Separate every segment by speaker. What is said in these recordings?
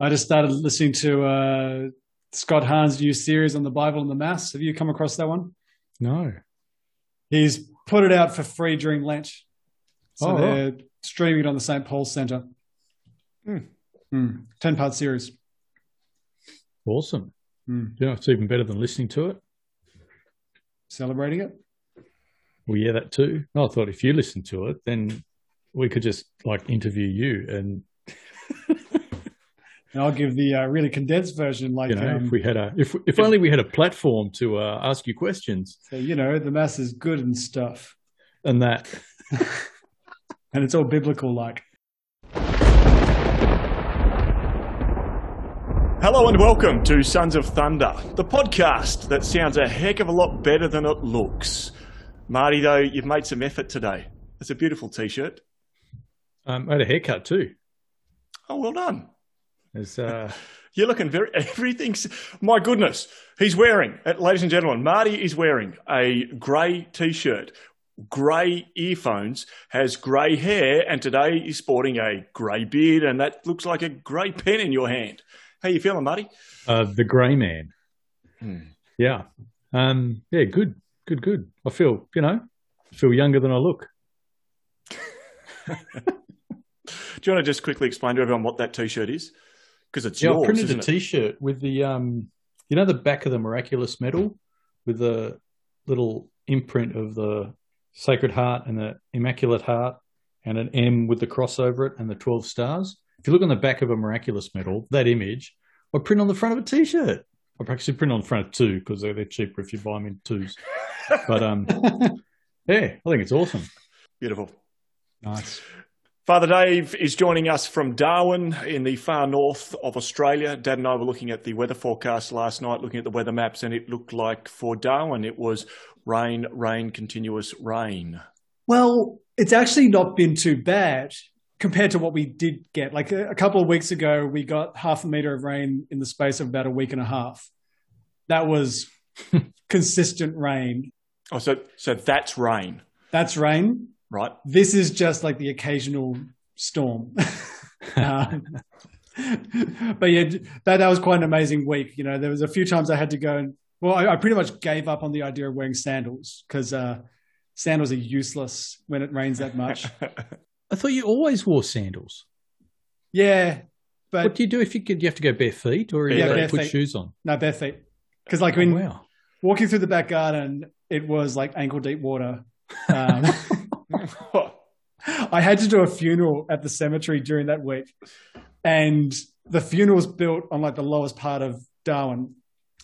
Speaker 1: I just started listening to uh, Scott Hahn's new series on the Bible and the Mass. Have you come across that one?
Speaker 2: No.
Speaker 1: He's put it out for free during Lent. So
Speaker 2: Oh,
Speaker 1: they're streaming it on the St. Paul Centre.
Speaker 2: Hmm.
Speaker 1: Hmm. 10 part series.
Speaker 2: Awesome. You know, it's even better than listening to it.
Speaker 1: Celebrating it.
Speaker 2: Well, yeah, that too. I thought if you listened to it, then we could just like interview you and,
Speaker 1: And I'll give the uh, really condensed version, like,
Speaker 2: you know,
Speaker 1: um,
Speaker 2: if we had a, if, if only we had a platform to uh, ask you questions
Speaker 1: so, you know, the Mass is good and stuff.
Speaker 2: and that.
Speaker 1: And it's all biblical like.
Speaker 3: Hello and welcome to Sons of Thunder, the podcast that sounds a heck of a lot better than it looks. Marty, though, you've made some effort today. It's a beautiful t-shirt.
Speaker 2: Um, I had a haircut too.
Speaker 3: Oh, well done.
Speaker 2: Uh,
Speaker 3: You're looking very everything's. My goodness, he's wearing, uh, ladies and gentlemen, Marty is wearing a grey t-shirt, grey earphones, has grey hair, and today he's sporting a grey beard, and that looks like a grey pen in your hand. How you feeling, Marty?
Speaker 2: uh, the grey man.
Speaker 3: Hmm.
Speaker 2: Yeah. Um, yeah, good, good, good. I feel, you know, I feel younger than I look.
Speaker 3: Do you want to just quickly explain to everyone what that t-shirt is? Because it's
Speaker 2: Yeah, I printed a? T-shirt with the um, you know, the back of the miraculous medal with the little imprint of the Sacred Heart and the Immaculate Heart and an M with the cross over it and the twelve stars. If you look on the back of a miraculous medal, that image, I print on the front of a T-shirt. I actually print on the front of two because they're, they're cheaper if you buy them in twos. But um, yeah, I think it's awesome.
Speaker 3: Beautiful.
Speaker 1: Nice.
Speaker 3: Father Dave is joining us from Darwin in the far north of Australia. Dad and I were looking at the weather forecast last night, looking at the weather maps, and it looked like for Darwin it was rain, rain, continuous rain.
Speaker 1: Well, it's actually not been too bad compared to what we did get. Like a, a couple of weeks ago, we got half a meter of rain in the space of about a week and a half. That was consistent rain.
Speaker 3: Oh, so so that's rain,
Speaker 1: That's rain.
Speaker 3: Right?
Speaker 1: This is just like the occasional storm. Um, but yeah, that, that was quite an amazing week. You know, there was a few times I had to go and, well, I, I pretty much gave up on the idea of wearing sandals because uh, sandals are useless when it rains that much.
Speaker 2: I thought you always wore sandals.
Speaker 1: yeah, but
Speaker 2: what do you do if you could? You have to go bare feet, or you
Speaker 1: Yeah,
Speaker 2: to
Speaker 1: bare
Speaker 2: put
Speaker 1: feet.
Speaker 2: shoes on?
Speaker 1: no bare feet. Because like
Speaker 2: Oh,
Speaker 1: when
Speaker 2: wow.
Speaker 1: walking through the back garden, it was like ankle deep water. Um, I had to do a funeral at the cemetery during that week, and the funeral was built on like the lowest part of Darwin,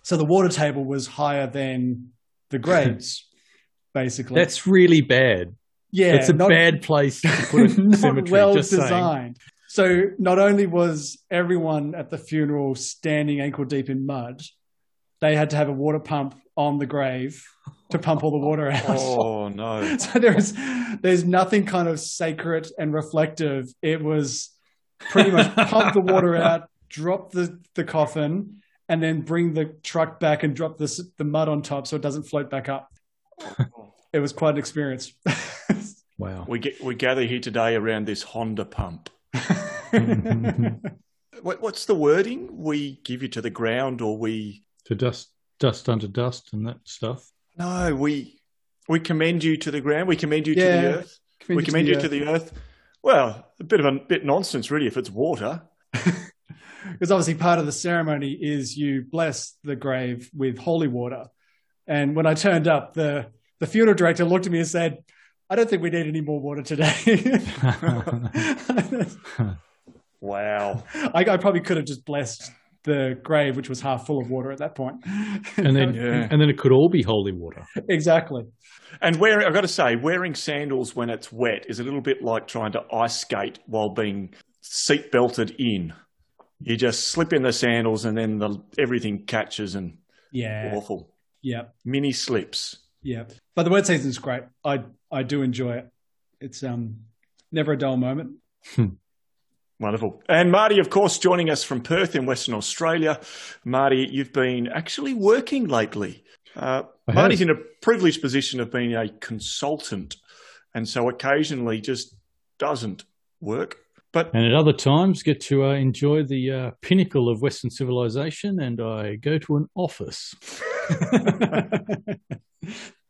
Speaker 1: so the water table was higher than the graves, basically.
Speaker 2: That's really bad.
Speaker 1: yeah,
Speaker 2: it's a
Speaker 1: not-
Speaker 2: bad place to put a cemetery.
Speaker 1: well
Speaker 2: just saying.
Speaker 1: designed. So not only was everyone at the funeral standing ankle deep in mud, they had to have a water pump on the grave to pump all the water out.
Speaker 3: oh no!
Speaker 1: So there's there's nothing kind of sacred and reflective. It was pretty much pump the water out, drop the, the coffin, and then bring the truck back and drop this the mud on top so it doesn't float back up. It was quite an experience.
Speaker 2: Wow.
Speaker 3: We get we gather here today around this Honda pump. What, what's the wording? We give you to the ground, or we
Speaker 2: to dust, dust under dust, and that stuff.
Speaker 3: no, we we commend you to the ground. We commend you to the earth. we commend you to the earth. Well, a bit of a bit nonsense, really, if it's water.
Speaker 1: because obviously part of the ceremony is you bless the grave with holy water. And when I turned up, the the funeral director looked at me and said, "I don't think we need any more water today."
Speaker 3: Wow.
Speaker 1: I, I probably could have just blessed the grave, which was half full of water at that point.
Speaker 2: and then,
Speaker 3: Yeah.
Speaker 2: and then it could all be holy water.
Speaker 1: exactly.
Speaker 3: And wearing, I've got to say, wearing sandals when it's wet is a little bit like trying to ice skate while being seat belted in. You just slip in the sandals and then the, everything catches and
Speaker 1: Yeah.
Speaker 3: awful.
Speaker 1: Yeah.
Speaker 3: Mini slips.
Speaker 1: Yeah. But the wet season's great. I I do enjoy it. It's um never a dull moment.
Speaker 3: Wonderful. And Marty, of course, joining us from Perth in Western Australia. Marty, you've been actually working lately. Uh, Marty's in a privileged position of being a consultant, and so occasionally just doesn't work. But
Speaker 2: And at other times, get to uh, enjoy the uh, pinnacle of Western civilization, and I go to an office.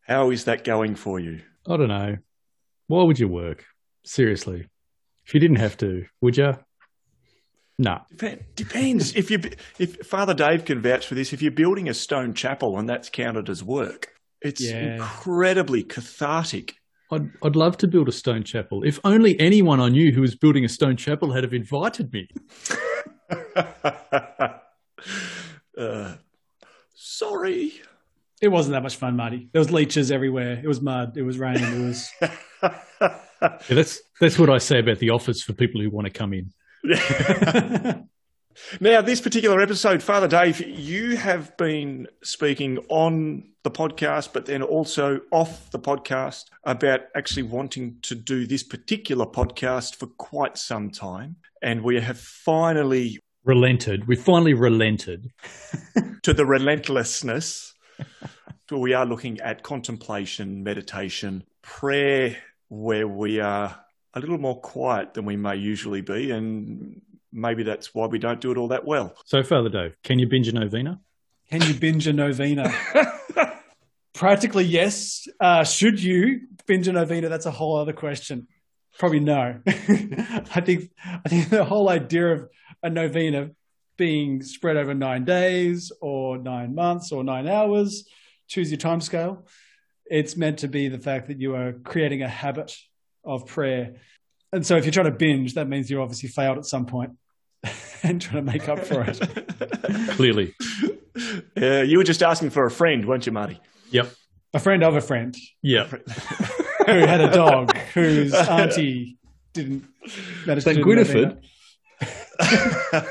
Speaker 3: how is that going for you?
Speaker 2: I don't know. Why would you work? Seriously, if you didn't have to, would you? No.
Speaker 3: Dep- Depends. if you if Father Dave can vouch for this, if you're building a stone chapel and that's counted as work, it's
Speaker 1: Yeah.
Speaker 3: incredibly cathartic.
Speaker 2: I'd, I'd love to build a stone chapel. If only anyone I knew who was building a stone chapel had have invited me.
Speaker 3: uh, sorry.
Speaker 1: it wasn't that much fun, Marty. There was leeches everywhere. It was mud. It was raining. It was.
Speaker 2: Yeah, that's that's what I say about the office for people who want to come in.
Speaker 3: Now, this particular episode, Father Dave, you have been speaking on the podcast, but then also off the podcast about actually wanting to do this particular podcast for quite some time. And we have finally,
Speaker 2: Relented. We finally relented.
Speaker 3: to the relentlessness, we are looking at contemplation, meditation, prayer, where we are a little more quiet than we may usually be. And maybe that's why we don't do it all that well.
Speaker 2: So, Father Dave, can you binge a novena?
Speaker 1: Can you binge a novena? Practically, yes. Uh, should you binge a novena? That's a whole other question. Probably no. I think I think the whole idea of a novena being spread over nine days or nine months or nine hours, choose your time scale. It's meant to be the fact that you are creating a habit of prayer. And so if you're trying to binge, that means you obviously failed at some point and trying to make up for it.
Speaker 2: Clearly.
Speaker 3: Uh, you were just asking for a friend, weren't you, Marty?
Speaker 2: Yep.
Speaker 1: A friend of a friend
Speaker 2: Yeah.
Speaker 1: who had a dog whose auntie didn't manage
Speaker 2: That
Speaker 1: to do
Speaker 2: Gwynifred?
Speaker 1: novena.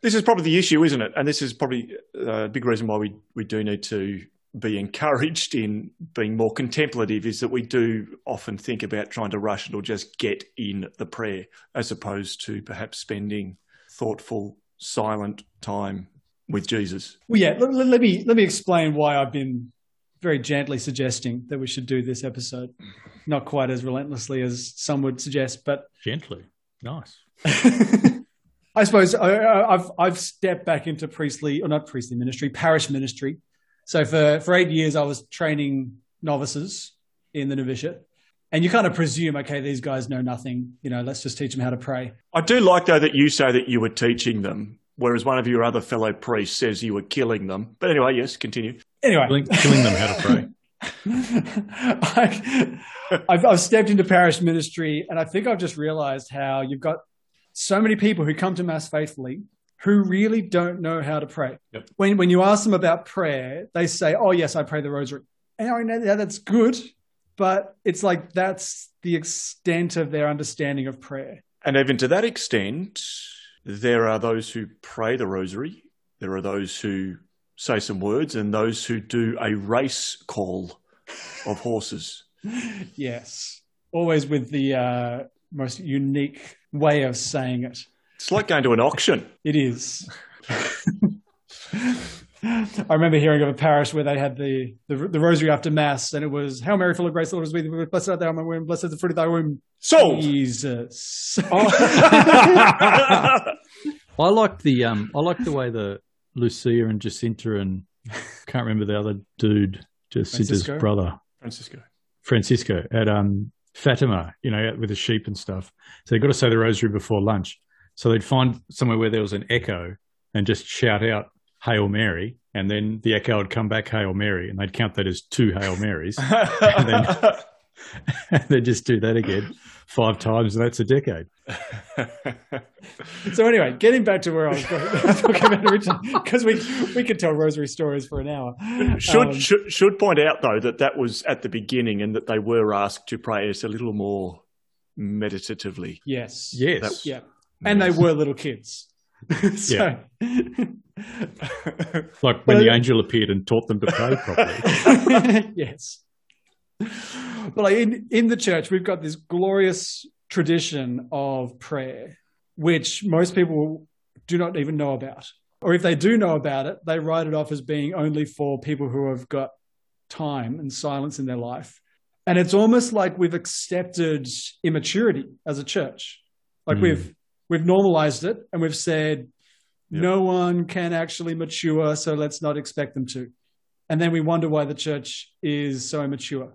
Speaker 3: this is probably the issue, isn't it? And this is probably a big reason why we, we do need to be encouraged in being more contemplative is that we do often think about trying to rush it or just get in the prayer as opposed to perhaps spending thoughtful, silent time with Jesus.
Speaker 1: Well, yeah. Let, let- let me let me explain why I've been very gently suggesting that we should do this episode, not quite as relentlessly as some would suggest, but
Speaker 2: Gently. Nice.
Speaker 1: I suppose I, I- I've I've stepped back into priestly or not priestly ministry, parish ministry. So for for eight years, I was training novices in the novitiate, and you kind of presume, okay, these guys know nothing. You know, let's just teach them how to pray.
Speaker 3: I do like, though, that you say that you were teaching them, whereas one of your other fellow priests says you were killing them. But anyway, yes, continue.
Speaker 1: Anyway,
Speaker 2: Killing, killing them how to pray.
Speaker 1: I, I've, I've stepped into parish ministry, and I think I've just realized how you've got so many people who come to mass faithfully who really don't know how to pray.
Speaker 2: Yep.
Speaker 1: When when you ask them about prayer, they say, "Oh yes, I pray the rosary." And I know yeah, that's good, but it's like that's the extent of their understanding of prayer.
Speaker 3: And even to that extent, there are those who pray the rosary, there are those who say some words, and those who do a race call of horses.
Speaker 1: Yes, always with the uh, most unique way of saying it.
Speaker 3: It's like going to an auction.
Speaker 1: It is. I remember hearing of a parish where they had the, the the rosary after mass, and it was "Hail Mary, full of grace, the Lord is with thee. Blessed art thou among women, blessed is the fruit of thy womb."
Speaker 3: Sold.
Speaker 1: Jesus.
Speaker 2: I like the um I like the way the Lucia and Jacinta and can't remember the other dude, Jacinta's
Speaker 1: Francisco?
Speaker 2: brother.
Speaker 3: Francisco.
Speaker 2: Francisco at um, Fatima, you know, out with the sheep and stuff. So they've got to say the rosary before lunch. So they'd find somewhere where there was an echo and just shout out Hail Mary, and then the echo would come back Hail Mary, and they'd count that as two Hail Marys. And then- and they'd just do that again five times, and that's a decade.
Speaker 1: so anyway, getting back to where I was going, talking about originally, because we we could tell rosary stories for an hour.
Speaker 3: should,
Speaker 1: Um,
Speaker 3: should should point out though that that was at the beginning, and that they were asked to pray us a little more meditatively.
Speaker 1: yes,
Speaker 2: Yes.
Speaker 1: yeah, and they were little kids. so,
Speaker 2: Yeah. Like when the angel appeared and taught them to pray properly.
Speaker 1: yes. But like in, in the church, we've got this glorious tradition of prayer, which most people do not even know about. Or if they do know about it, they write it off as being only for people who have got time and silence in their life. And it's almost like we've accepted immaturity as a church. Like
Speaker 2: Mm.
Speaker 1: we've we've normalized it and we've said
Speaker 3: Yep.
Speaker 1: no one can actually mature, so let's not expect them to. And then we wonder why the church is so immature,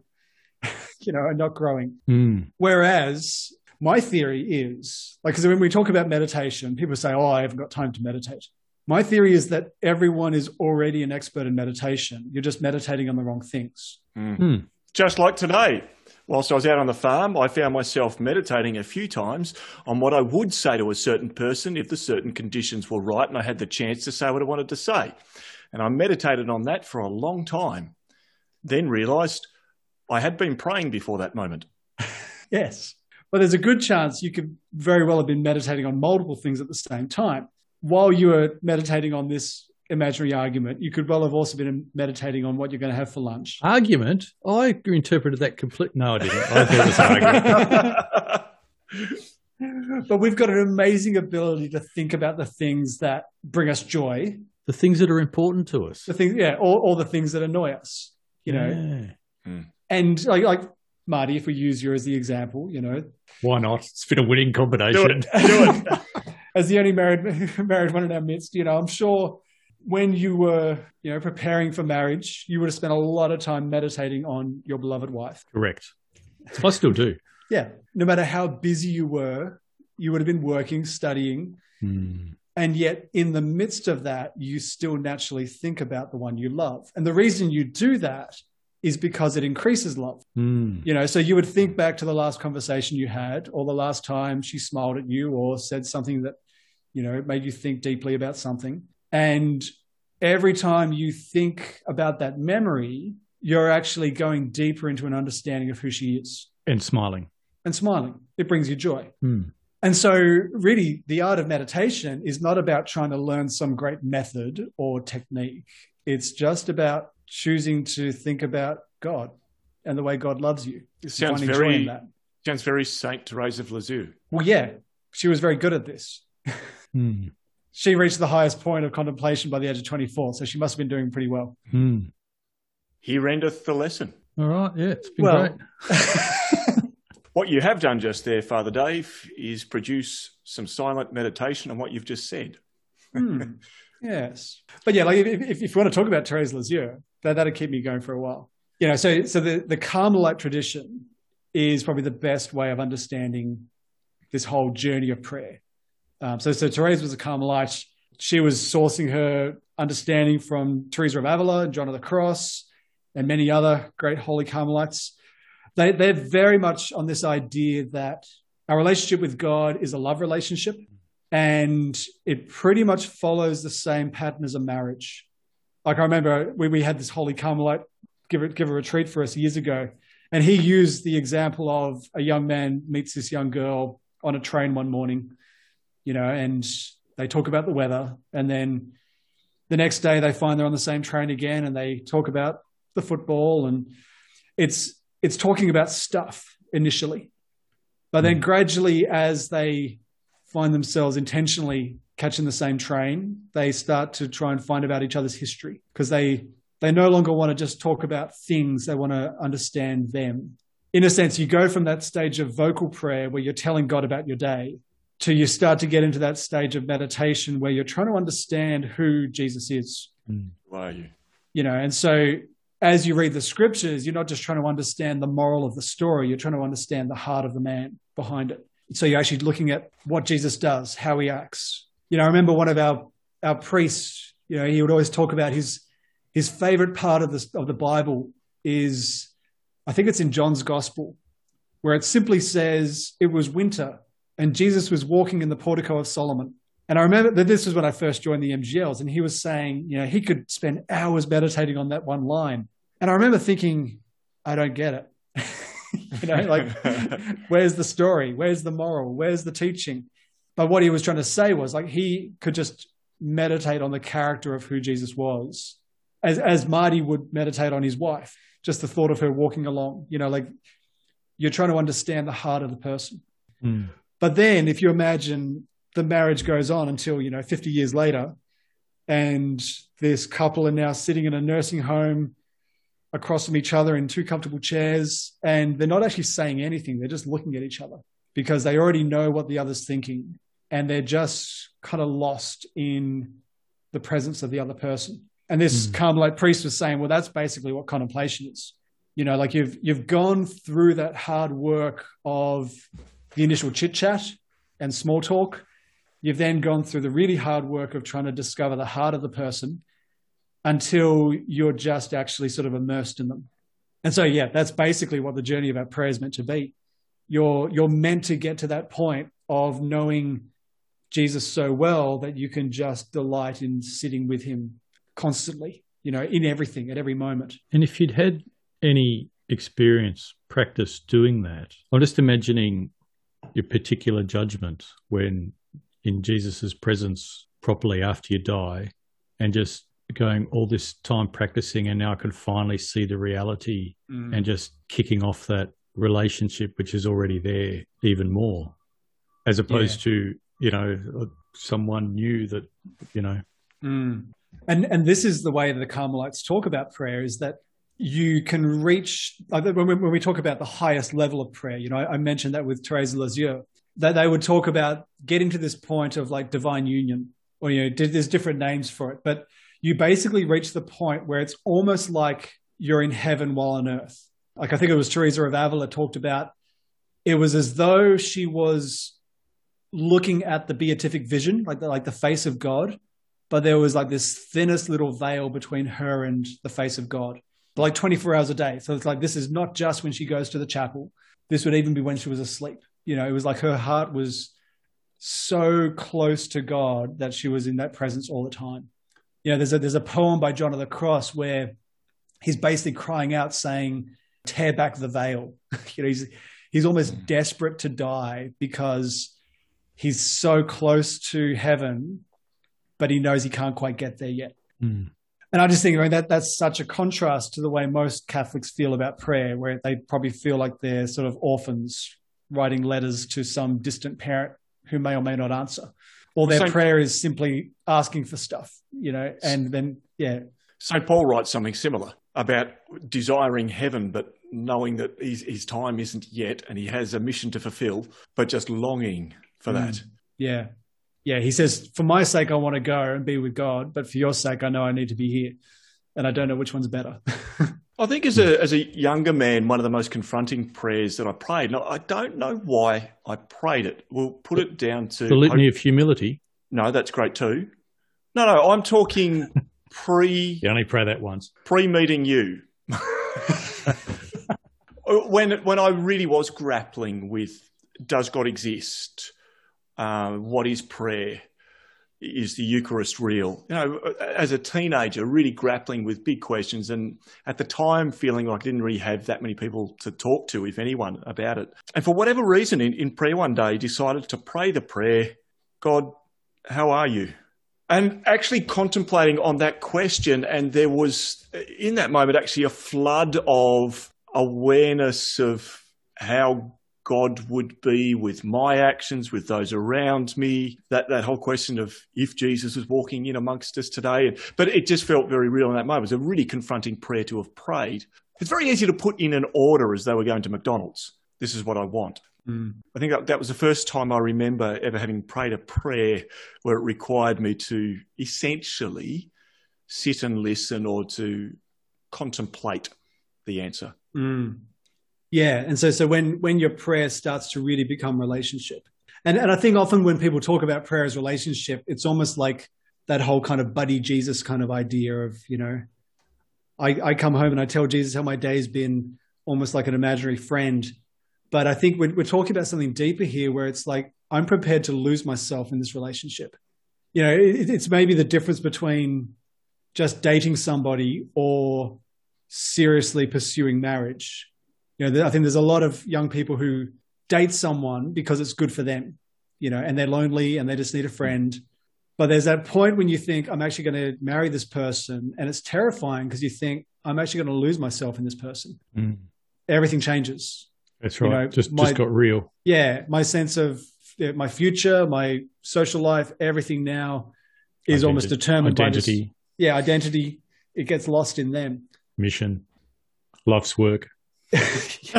Speaker 1: you know, and not growing.
Speaker 2: Mm.
Speaker 1: Whereas my theory is like, because when we talk about meditation, people say, Oh, I haven't got time to meditate. My theory is that everyone is already an expert in meditation. You're just meditating on the wrong things.
Speaker 2: Mm.
Speaker 3: Just like today, whilst I was out on the farm, I found myself meditating a few times on what I would say to a certain person if the certain conditions were right and I had the chance to say what I wanted to say. And I meditated on that for a long time, then realised I had been praying before that moment.
Speaker 1: Yes. But there's a good chance you could very well have been meditating on multiple things at the same time. While you were meditating on this imaginary argument, you could well have also been meditating on what you're going to have for lunch.
Speaker 2: Argument? I interpreted that complete. No, I didn't. I thought it was argument.
Speaker 1: But we've got an amazing ability to think about the things that bring us joy,
Speaker 2: The things that are important to us.
Speaker 1: the things, yeah, or, or the things that annoy us, you know.
Speaker 2: Yeah. Hmm.
Speaker 1: And like, like Marty, if we use you as the example, you know,
Speaker 2: Why not? It's been a winning
Speaker 3: Do
Speaker 2: combination.
Speaker 3: it. Do it.
Speaker 1: as the only married married one in our midst, you know, I'm sure when you were, you know, preparing for marriage, you would have spent a lot of time meditating on your beloved wife.
Speaker 2: Correct. I still do.
Speaker 1: Yeah. No matter how busy you were, you would have been working, studying,
Speaker 2: Mm.
Speaker 1: and yet in the midst of that, you still naturally think about the one you love. And the reason you do that is because it increases love.
Speaker 2: Mm.
Speaker 1: You know, so you would think back to the last conversation you had, or the last time she smiled at you, or said something that, you know, made you think deeply about something. And every time you think about that memory, you're actually going deeper into an understanding of who she is
Speaker 2: And smiling.
Speaker 1: and smiling. It brings you joy.
Speaker 2: Mm.
Speaker 1: And so, really, the art of meditation is not about trying to learn some great method or technique. It's just about choosing to think about God and the way God loves you.
Speaker 3: It sounds
Speaker 1: Finding joy
Speaker 3: very
Speaker 1: that.
Speaker 3: sounds very Saint Therese of Lisieux.
Speaker 1: Well, yeah, she was very good at this.
Speaker 2: Mm.
Speaker 1: She reached the highest point of contemplation by the age of 24, so she must have been doing pretty well.
Speaker 2: Mm.
Speaker 3: Here endeth the lesson.
Speaker 2: All right. Yeah, it's been
Speaker 1: Well,
Speaker 2: great.
Speaker 3: What you have done just there, Father Dave, is produce some silent meditation on what you've just said.
Speaker 1: hmm, yes. But yeah, like if, if, if you want to talk about Therese Lisieux, that, that'll keep me going for a while. You know, so, so the, the Carmelite tradition is probably the best way of understanding this whole journey of prayer. Um, so, so Therese was a Carmelite. She was sourcing her understanding from Teresa of Avila John of the Cross and many other great holy Carmelites. They, they're very much on this idea that our relationship with God is a love relationship and it pretty much follows the same pattern as a marriage. Like I remember we, we had this holy Carmelite give a, give a retreat for us years ago, and he used the example of a young man meets this young girl on a train one morning, you know, and they talk about the weather, and then the next day they find they're on the same train again, and they talk about the football, and it's it's talking about stuff initially, but then hmm. gradually as they find themselves intentionally catching the same train, they start to try and find about each other's history because they they no longer want to just talk about things; they want to understand them. In a sense, you go from that stage of vocal prayer where you're telling God about your day to you start to get into that stage of meditation where you're trying to understand who Jesus is. Hmm.
Speaker 3: Who are you?
Speaker 1: You know, and so as you read the scriptures, you're not just trying to understand the moral of the story, you're trying to understand the heart of the man behind it. So you're actually looking at what Jesus does, how he acts. You know, I remember one of our our priests, you know, he would always talk about his his favorite part of the of the Bible is I think it's in John's gospel where it simply says it was winter and Jesus was walking in the portico of Solomon. And I remember that this was when I first joined the MGLs, and he was saying, you know, he could spend hours meditating on that one line. And I remember thinking, I don't get it. you know, like, where's the story? Where's the moral? Where's the teaching? But what he was trying to say was like he could just meditate on the character of who Jesus was, as as Marty would meditate on his wife. Just the thought of her walking along, you know, like you're trying to understand the heart of the person.
Speaker 2: Mm.
Speaker 1: But then if you imagine the marriage goes on until, you know, 50 years later, and this couple are now sitting in a nursing home across from each other in two comfortable chairs, and they're not actually saying anything, they're just looking at each other because they already know what the other's thinking. and they're just kind of lost in the presence of the other person. And this mm. Carmelite priest was saying, well, that's basically what contemplation is. You know, like you've you've gone through that hard work of the initial chit chat and small talk. You've then gone through the really hard work of trying to discover the heart of the person until you're just actually sort of immersed in them. And so, yeah, that's basically what the journey of our prayer is meant to be. You're you're meant to get to that point of knowing Jesus so well that you can just delight in sitting with him constantly, you know, in everything at every moment.
Speaker 2: And if you'd had any experience, practice doing that, I'm just imagining your particular judgment when in Jesus's presence properly after you die and just going all this time practicing and now I can finally see the reality mm. and just kicking off that relationship which is already there even more as opposed yeah. to you know someone new that you know
Speaker 1: mm. and and this is the way the carmelites talk about prayer is that you can reach when we, when we talk about the highest level of prayer you know i, I mentioned that with Therese Lisieux that they would talk about getting to this point of like divine union or you know there's different names for it but you basically reach the point where it's almost like you're in heaven while on earth. Like i think it was teresa of avila talked about it was as though she was looking at the beatific vision, like the, like the face of God, but there was like this thinnest little veil between her and the face of God, like 24 hours a day. So it's like this is not just when she goes to the chapel. This would even be when she was asleep. You know, it was like her heart was so close to God that she was in that presence all the time. You know, there's a there's a poem by John of the Cross where he's basically crying out saying, "Tear back the veil." you know, he's he's almost desperate to die because he's so close to heaven, but he knows he can't quite get there yet. Mm. And I just think I that that's such a contrast to the way most Catholics feel about prayer, where they probably feel like they're sort of orphans writing letters to some distant parent who may or may not answer, or their prayer is simply asking for stuff, you know, and then yeah.
Speaker 3: St. Paul writes something similar about desiring heaven, but knowing that his, his time isn't yet and he has a mission to fulfill, but just longing for mm. that.
Speaker 1: Yeah. Yeah. He says, For my sake, I want to go and be with God, but for your sake, I know I need to be here. And I don't know which one's better.
Speaker 3: I think as a as a younger man, one of the most confronting prayers that I prayed, and I don't know why I prayed it. We'll put it down to
Speaker 2: the litany of humility.
Speaker 3: No, that's great too. No, no, I'm talking pre.
Speaker 2: You only pray that once.
Speaker 3: Pre meeting you. when when I really was grappling with does God exist? Uh, what is prayer? Is the Eucharist real? You know, as a teenager, really grappling with big questions, and at the time feeling like I didn't really have that many people to talk to, if anyone, about it. And for whatever reason, in, in prayer one day, decided to pray the prayer, God, how are you? And actually contemplating on that question, and there was in that moment actually a flood of awareness of how God would be with my actions, with those around me. That that whole question of if Jesus was walking in amongst us today, but it just felt very real in that moment. It was a really confronting prayer to have prayed. It's very easy to put in an order as though we're going to McDonald's. This is what I want. Mm. I think that, that was the first time I remember ever having prayed a prayer where it required me to essentially sit and listen or to contemplate the answer.
Speaker 1: Mm. Yeah, and so so when when your prayer starts to really become relationship, and and I think often when people talk about prayer as relationship, it's almost like that whole kind of buddy Jesus kind of idea of you know, I I come home and I tell Jesus how my day's been, almost like an imaginary friend. But I think we're, we're talking about something deeper here, where it's like I'm prepared to lose myself in this relationship. You know, it, it's maybe the difference between just dating somebody or seriously pursuing marriage you know, I think there's a lot of young people who date someone because it's good for them, you know, and they're lonely and they just need a friend. But there's that point when you think, I'm actually going to marry this person. And it's terrifying because you think, I'm actually going to lose myself in this person. Mm. Everything changes.
Speaker 2: That's right. You know, just, my, just got real.
Speaker 1: Yeah. My sense of my future, my social life, everything now is identity. almost determined identity. by this. Yeah. Identity. It gets lost in them.
Speaker 2: Mission, life's work. this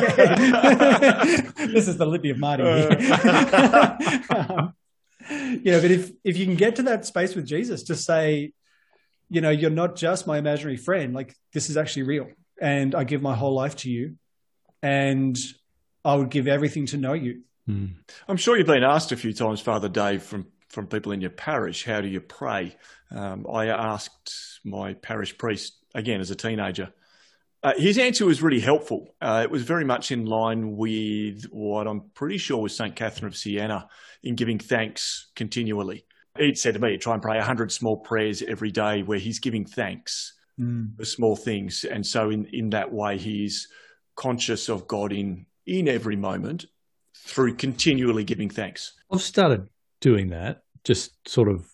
Speaker 1: is the Lippy of Marty. um, you know, but if if you can get to that space with Jesus to say, you know, you're not just my imaginary friend, like this is actually real, and I give my whole life to you, and I would give everything to know you.
Speaker 3: Mm. I'm sure you've been asked a few times, Father Dave, from from people in your parish, how do you pray? Um, I asked my parish priest again as a teenager. Uh, his answer was really helpful. Uh, it was very much in line with what I'm pretty sure was St. Catherine of Siena in giving thanks continually. He'd said to me, try and pray 100 small prayers every day where he's giving thanks mm. for small things. And so, in, in that way, he's conscious of God in, in every moment through continually giving thanks.
Speaker 2: I've started doing that, just sort of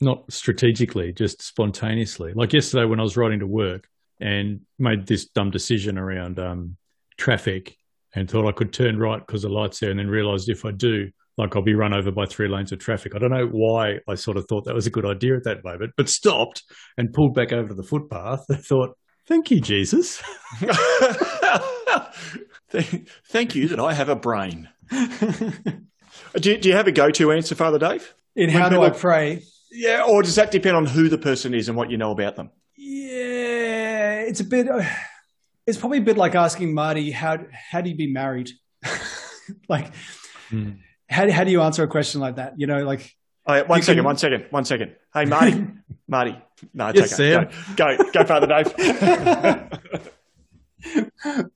Speaker 2: not strategically, just spontaneously. Like yesterday when I was riding to work and made this dumb decision around um, traffic and thought I could turn right because the light's there, and then realised if I do, like I'll be run over by three lanes of traffic. I don't know why I sort of thought that was a good idea at that moment, but stopped and pulled back over to the footpath. I thought, thank you, Jesus.
Speaker 3: thank you that I have a brain. do, do you have a go-to answer, Father Dave?
Speaker 1: In how do I pray?
Speaker 3: Yeah, or does that depend on who the person is and what you know about them?
Speaker 1: Yeah, it's a bit. Uh, it's probably a bit like asking Marty how how do you be married? like, mm. how how do you answer a question like that? You know, like.
Speaker 3: Oh, yeah, one second, can... one second, one second. Hey, Marty, Marty. No, it's yes, okay. Go, go, go, Father Dave.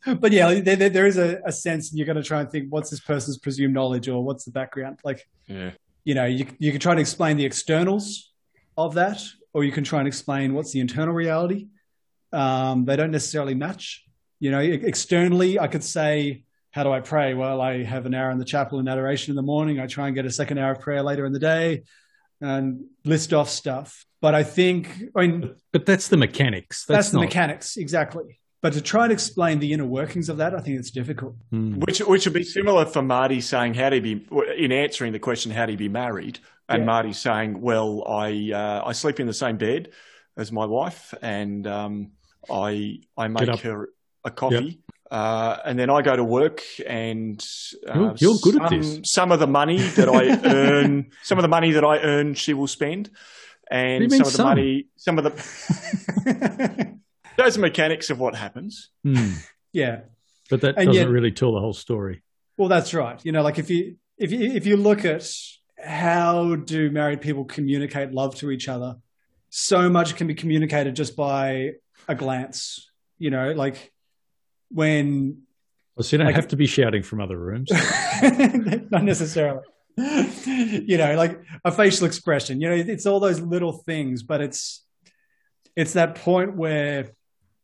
Speaker 1: but yeah, there, there is a, a sense you're going to try and think, what's this person's presumed knowledge or what's the background? Like,
Speaker 3: yeah.
Speaker 1: you know, you, you can try to explain the externals of that, or you can try and explain what's the internal reality. Um, they don't necessarily match. You know, externally, I could say, how do I pray? Well, I have an hour in the chapel in adoration in the morning. I try and get a second hour of prayer later in the day and list off stuff. But I think, I mean,
Speaker 2: but that's the mechanics.
Speaker 1: That's, that's the mechanics, exactly. But to try and explain the inner workings of that, I think it's difficult.
Speaker 3: Mm. Which which would be similar for Marty saying, "How do you be?" In answering the question, "How do you be married?" And yeah. Marty saying, "Well, I uh, I sleep in the same bed as my wife, and um, I I make her a coffee." Yep. Uh, and then I go to work, and
Speaker 2: uh, you're, good some, at this.
Speaker 3: Some of the money that I earn, some of the money that I earn, she will spend, and some of the some? money, some of the those mechanics of what happens.
Speaker 2: Mm.
Speaker 1: Yeah,
Speaker 2: but that and doesn't yet, really tell the whole story.
Speaker 1: Well, that's right. You know, like if you if you if you look at how do married people communicate love to each other, so much can be communicated just by a glance. You know, like when.
Speaker 2: Well, so you don't like, have to be shouting from other rooms.
Speaker 1: not necessarily. you know, like a facial expression. You know, it's all those little things, but it's it's that point where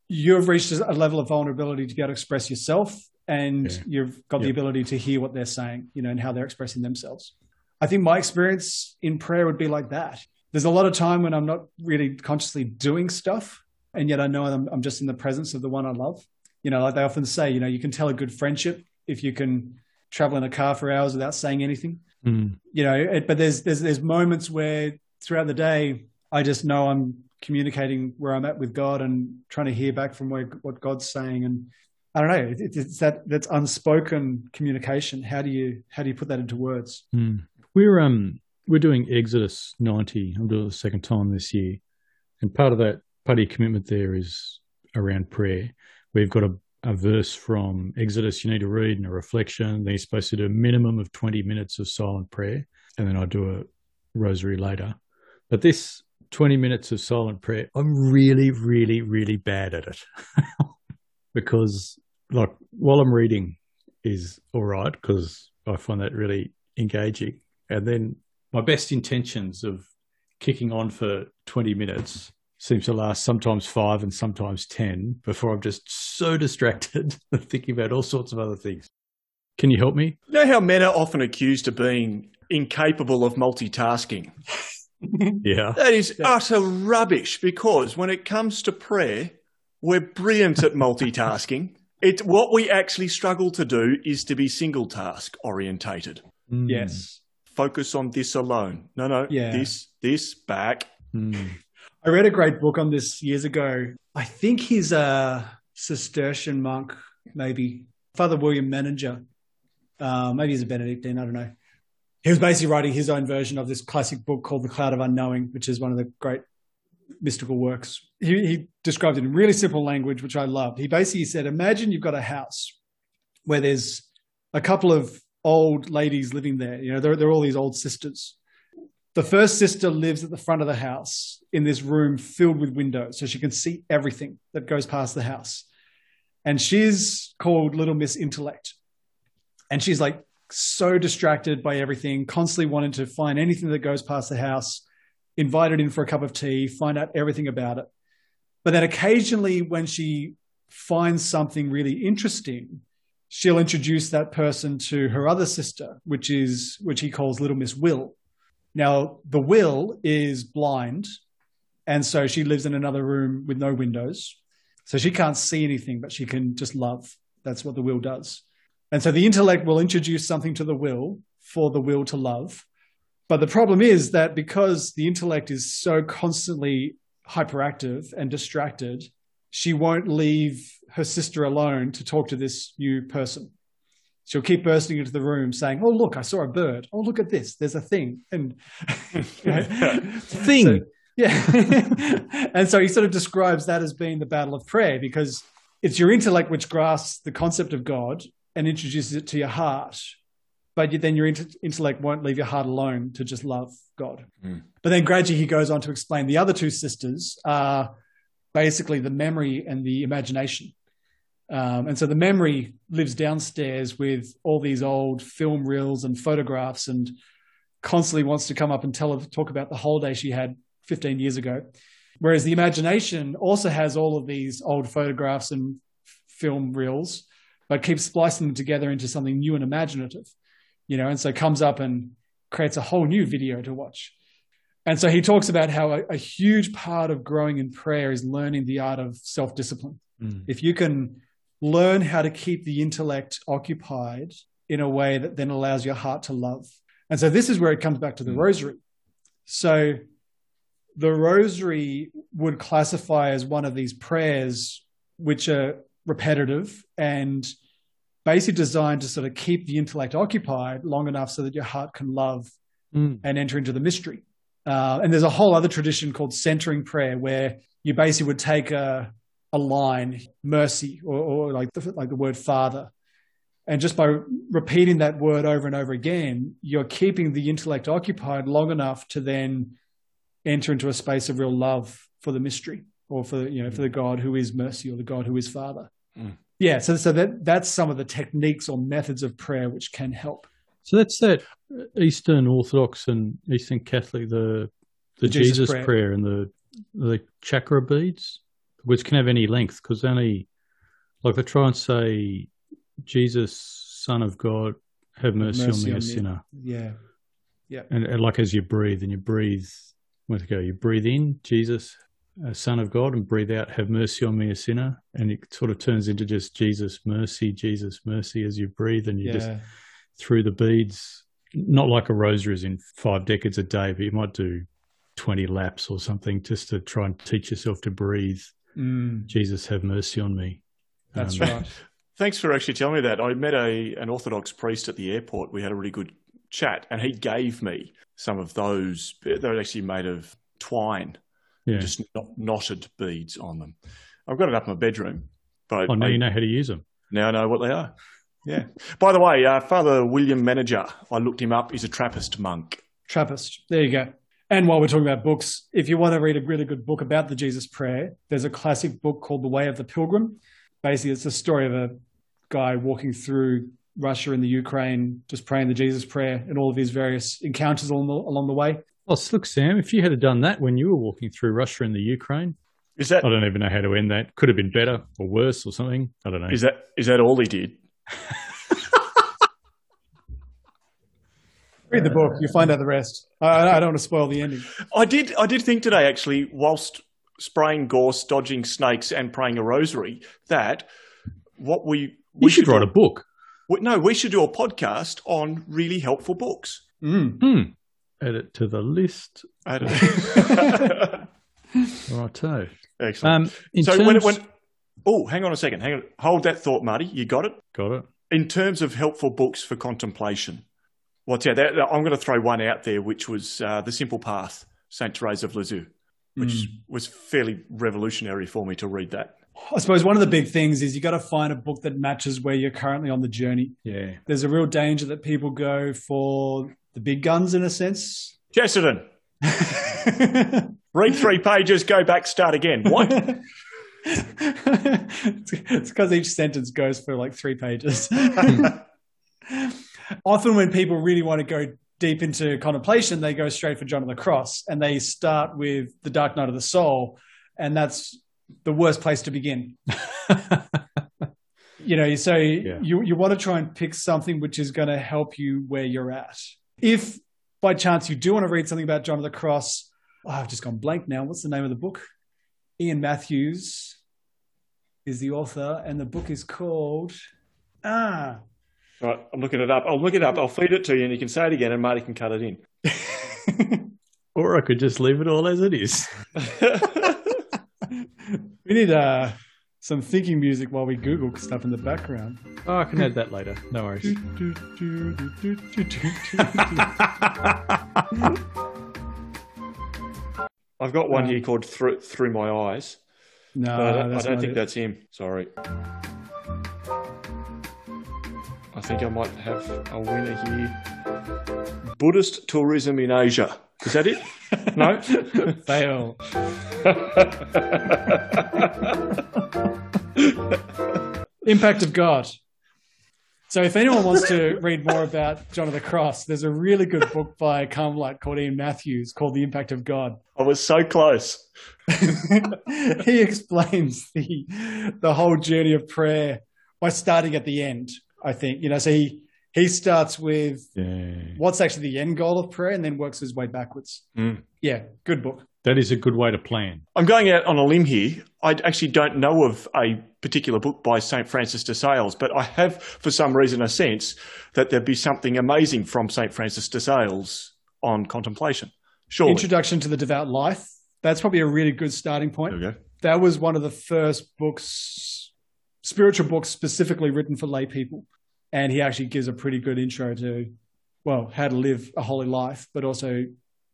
Speaker 1: you've reached a level of vulnerability to be able to express yourself and yeah. you've got the ability to hear what they're saying, you know, and how they're expressing themselves. I think my experience in prayer would be like that. There's a lot of time when I'm not really consciously doing stuff, and yet I know I'm, I'm just in the presence of the one I love. You know, like they often say, you know, you can tell a good friendship if you can travel in a car for hours without saying anything.
Speaker 2: Mm.
Speaker 1: You know, it, but there's there's there's moments where throughout the day I just know I'm communicating where I'm at with God and trying to hear back from where, what God's saying. And I don't know, it, it's that that's unspoken communication. How do you how do you put that into words?
Speaker 2: Mm. We're um we're doing Exodus 90. I'm doing it the second time this year, and part of that part of your commitment there is around prayer. We've got a a verse from Exodus you need to read and a reflection. Then you're supposed to do a minimum of 20 minutes of silent prayer. And then I do a rosary later. But this 20 minutes of silent prayer, I'm really, really, really bad at it. because, like, while I'm reading is all right, because I find that really engaging. And then my best intentions of kicking on for 20 minutes seems to last sometimes five and sometimes 10 before I'm just so distracted thinking about all sorts of other things. Can you help me?
Speaker 3: You know how men are often accused of being incapable of multitasking?
Speaker 2: yeah.
Speaker 3: That is yeah. utter rubbish because when it comes to prayer, we're brilliant at multitasking. It what we actually struggle to do is to be single task orientated.
Speaker 1: Mm. Yes.
Speaker 3: Focus on this alone. No, no. Yeah. This, this, back.
Speaker 2: Mm.
Speaker 1: I read a great book on this years ago. I think he's a Cistercian monk, maybe Father William Meninger. Uh, maybe he's a Benedictine. I don't know. he was basically writing his own version of this classic book called The Cloud of Unknowing, which is one of the great mystical works. He, he described it in really simple language, which I loved. He basically said, Imagine you've got a house where there's a couple of old ladies living there. You know, they're, they're all these old sisters. The first sister lives at the front of the house in this room filled with windows, so she can see everything that goes past the house. And she's called Little Miss Intellect. And she's like so distracted by everything, constantly wanting to find anything that goes past the house, invited in for a cup of tea, find out everything about it. But then occasionally, when she finds something really interesting, she'll introduce that person to her other sister, which is which he calls Little Miss Will. Now, the Will is blind, and so she lives in another room with no windows. So she can't see anything, but she can just love. That's what the will does. And so the intellect will introduce something to the will for the will to love. But the problem is that because the intellect is so constantly hyperactive and distracted, she won't leave her sister alone to talk to this new person. She'll keep bursting into the room saying, Oh, look, I saw a bird. Oh, look at this. There's a thing. And
Speaker 2: thing.
Speaker 1: So, yeah. and so he sort of describes that as being the battle of prayer because it's your intellect which grasps the concept of God and introduces it to your heart. But then your intellect won't leave your heart alone to just love God. Mm. But then gradually he goes on to explain the other two sisters are basically the memory and the imagination. Um, and so the memory lives downstairs with all these old film reels and photographs and constantly wants to come up and tell talk about the holiday she had 15 years ago. Whereas the imagination also has all of these old photographs and film reels, but keeps splicing them together into something new and imaginative, you know, and so comes up and creates a whole new video to watch. And so he talks about how a, a huge part of growing in prayer is learning the art of self discipline. Mm. If you can learn how to keep the intellect occupied in a way that then allows your heart to love. And so this is where it comes back to the mm. rosary. So the rosary would classify as one of these prayers which are repetitive and basically designed to sort of keep the intellect occupied long enough so that your heart can love mm. and enter into the mystery. Uh, and there's a whole other tradition called centering prayer where you basically would take a, a line, mercy, or, or like, the, like the word father. And just by repeating that word over and over again, you're keeping the intellect occupied long enough to then enter into a space of real love for the mystery or for you know for the God who is mercy or the God who is Father. Mm. Yeah, so so that that's some of the techniques or methods of prayer which can help.
Speaker 2: So that's that Eastern Orthodox and Eastern Catholic the the, the Jesus, Jesus prayer. prayer. and the the chakra beads, which can have any length because only like they try and say Jesus, Son of God, have mercy, mercy on me, on a sinner.
Speaker 1: Yeah, yeah.
Speaker 2: And, and like as you breathe, and you breathe where to go. You breathe in, Jesus, uh, Son of God, and breathe out, have mercy on me, a sinner. And it sort of turns into just Jesus, mercy, Jesus, mercy as you breathe, and you yeah. just through the beads, not like a rosary is in five decades a day, but you might do 20 laps or something just to try and teach yourself to breathe. Mm. Jesus, have mercy on me.
Speaker 1: That's um, right.
Speaker 3: Thanks for actually telling me that. I met a an Orthodox priest at the airport. We had a really good chat, and he gave me some of those. They're actually made of twine, yeah. just knotted beads on them. I've got it up in my bedroom.
Speaker 2: But oh, now I, you know how to use them.
Speaker 3: Now I know what they are. Yeah. By the way, uh, Father William Meninger, I looked him up. He's a Trappist monk.
Speaker 1: Trappist. There you go. And while we're talking about books, if you want to read a really good book about the Jesus Prayer, there's a classic book called The Way of the Pilgrim. Basically, it's a story of a guy walking through Russia and the Ukraine, just praying the Jesus prayer and all of his various encounters along the, along the way.
Speaker 2: Well, look, Sam, if you had done that when you were walking through Russia and the Ukraine, is that I don't even know how to end that. Could have been better or worse or something. I don't know.
Speaker 3: Is that is that all he did?
Speaker 1: Read the book. You find out the rest. I, I, don't want to spoil the ending.
Speaker 3: I did. I did think today, actually, whilst spraying gorse, dodging snakes, and praying a rosary, that what we we
Speaker 2: you should, should write a book
Speaker 3: no, we should do a podcast on really helpful books.
Speaker 2: Mm. Mm. Add it to the list.
Speaker 3: Add it.
Speaker 2: Righto.
Speaker 3: Excellent. Um, so terms... when, when oh, hang on a second. Hang on. Hold that thought, Marty. You got it.
Speaker 2: Got it.
Speaker 3: In terms of helpful books for contemplation, Well, yeah, that, I'm going to throw one out there, which was uh, The Simple Path, St. Therese of Lisieux, which
Speaker 1: Mm.
Speaker 3: was fairly revolutionary for me to read that.
Speaker 1: I suppose one of the big things is you got to find a book that matches where you're currently on the journey.
Speaker 2: Yeah.
Speaker 1: There's a real danger that people go for the big guns in a sense.
Speaker 3: Chesterton, read three pages, go back, start again. What?
Speaker 1: it's because each sentence goes for like three pages. Often, when people really want to go deep into contemplation, they go straight for John of the Cross and they start with The Dark Night of the Soul. And that's the worst place to begin. you know, so
Speaker 2: Yeah.
Speaker 1: you, you want to try and pick something which is going to help you where you're at. If by chance you do want to read something about John of the Cross, oh, I've just gone blank now. What's the name of the book? Ian Matthews is the author, and the book is called Ah.
Speaker 3: Right, I'm looking it up. I'll look it up. I'll feed it to you, and you can say it again, and Marty can cut it in.
Speaker 2: Or I could just leave it all as it is.
Speaker 1: We need uh, some thinking music while we Google stuff in the background.
Speaker 2: Oh, I can add that later. No worries.
Speaker 3: I've got one here called Through, Through My Eyes.
Speaker 1: No,
Speaker 3: I don't, I don't think
Speaker 1: it.
Speaker 3: that's him. Sorry. I think I might have a winner here. Buddhist tourism in Asia. Is that it? No?
Speaker 1: Fail. Impact of God. So, if anyone wants to read more about John of the Cross, there's a really good book by a Carmelite called Ian Matthews called The Impact of God.
Speaker 3: I was so close.
Speaker 1: he explains the the whole journey of prayer by starting at the end. I think you know. So he he starts with
Speaker 2: Yeah.
Speaker 1: what's actually the end goal of prayer, and then works his way backwards.
Speaker 3: Mm.
Speaker 1: Yeah, good book.
Speaker 2: That is a good way to plan.
Speaker 3: I'm going out on a limb here. I actually don't know of a particular book by St. Francis de Sales, but I have, for some reason, a sense that there'd be something amazing from St. Francis de Sales on contemplation. Surely.
Speaker 1: Introduction to the Devout Life. That's probably a really good starting point.
Speaker 3: There we go.
Speaker 1: That was one of the first books, spiritual books specifically written for lay people, and he actually gives a pretty good intro to, well, how to live a holy life, but also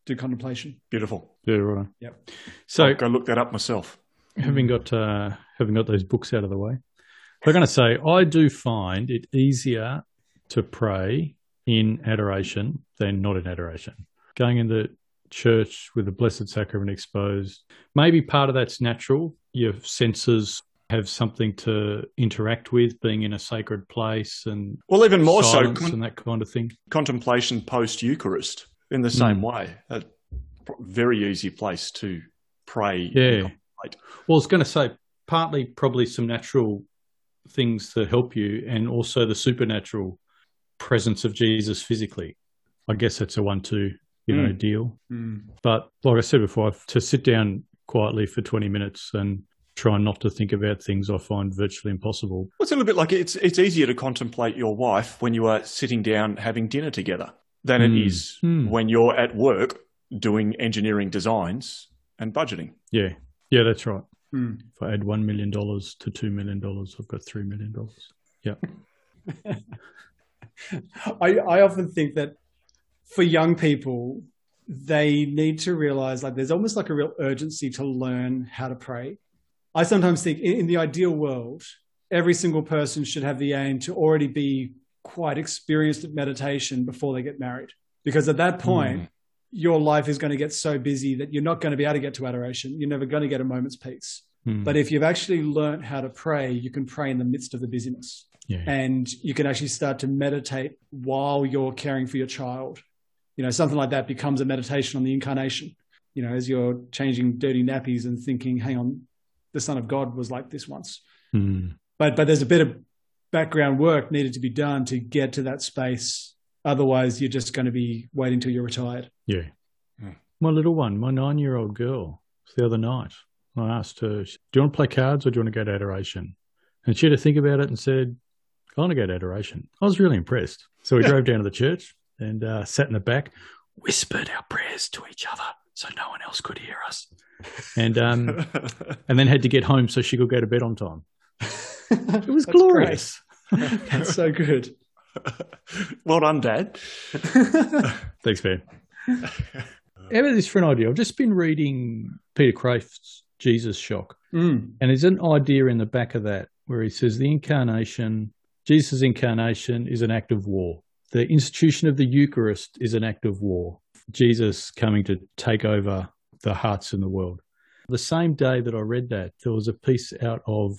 Speaker 1: do contemplation.
Speaker 3: Beautiful.
Speaker 2: Yeah, right.
Speaker 1: Yep.
Speaker 2: So,
Speaker 3: I'll go look that up myself.
Speaker 2: having got uh, having got those books out of the way, I'm going to say I do find it easier to pray in adoration than not in adoration. Going in the church with the Blessed Sacrament exposed, maybe part of that's natural. Your senses have something to interact with, being in a sacred place and
Speaker 3: Well, even more so, con-
Speaker 2: and that kind of thing.
Speaker 3: contemplation post Eucharist in the same
Speaker 2: Mm.
Speaker 3: way. A very easy place to pray.
Speaker 2: Yeah. Well, I was going to say partly probably some natural things to help you, and also the supernatural presence of Jesus physically. I guess that's a one-two, you know,
Speaker 3: Mm.
Speaker 2: deal. But like I said before, to sit down quietly for twenty minutes and try not to think about things, I find virtually impossible.
Speaker 3: Well, it's a little bit like it's it's easier to contemplate your wife when you are sitting down having dinner together than it
Speaker 2: Hmm.
Speaker 3: is
Speaker 2: Hmm.
Speaker 3: when you're at work doing engineering designs and budgeting.
Speaker 2: Yeah, yeah, that's right.
Speaker 1: Mm.
Speaker 2: If I add one million dollars to two million dollars, I've got three million dollars. Yeah,
Speaker 1: I, I often think that for young people, they need to realize like there's almost like a real urgency to learn how to pray. I sometimes think in, in the ideal world, every single person should have the aim to already be quite experienced at meditation before they get married. Because at that point,
Speaker 3: Mm.
Speaker 1: your life is going to get so busy that you're not going to be able to get to adoration. You're never going to get a moment's peace.
Speaker 2: Hmm.
Speaker 1: But if you've actually learned how to pray, you can pray in the midst of the busyness
Speaker 2: yeah,
Speaker 1: and you can actually start to meditate while you're caring for your child. You know, something like that becomes a meditation on the incarnation. You know, as you're changing dirty nappies and thinking, hang on, the Son of God was like this once.
Speaker 2: Hmm.
Speaker 1: But but there's a bit of background work needed to be done to get to that space. Otherwise, you're just going to be waiting till you're retired.
Speaker 2: Yeah.
Speaker 3: Hmm.
Speaker 2: My little one, my nine year old girl, the other night, I asked her, Do you want to play cards or do you want to go to adoration? And she had to think about it and said, I want to go to adoration. I was really impressed. So we drove down to the church and uh, sat in the back, whispered our prayers to each other so no one else could hear us. And, um, and then had to get home so she could go to bed on time. It was
Speaker 1: That's
Speaker 2: glorious.
Speaker 1: That's so good.
Speaker 3: well done, Dad.
Speaker 2: Thanks, man. How about this for an idea? I've just been reading Peter Kreeft's Jesus Shock,
Speaker 1: Mm.
Speaker 2: and there's an idea in the back of that where he says the incarnation, Jesus' incarnation, is an act of war. The institution of the Eucharist is an act of war. Jesus coming to take over the hearts in the world. The same day that I read that, there was a piece out of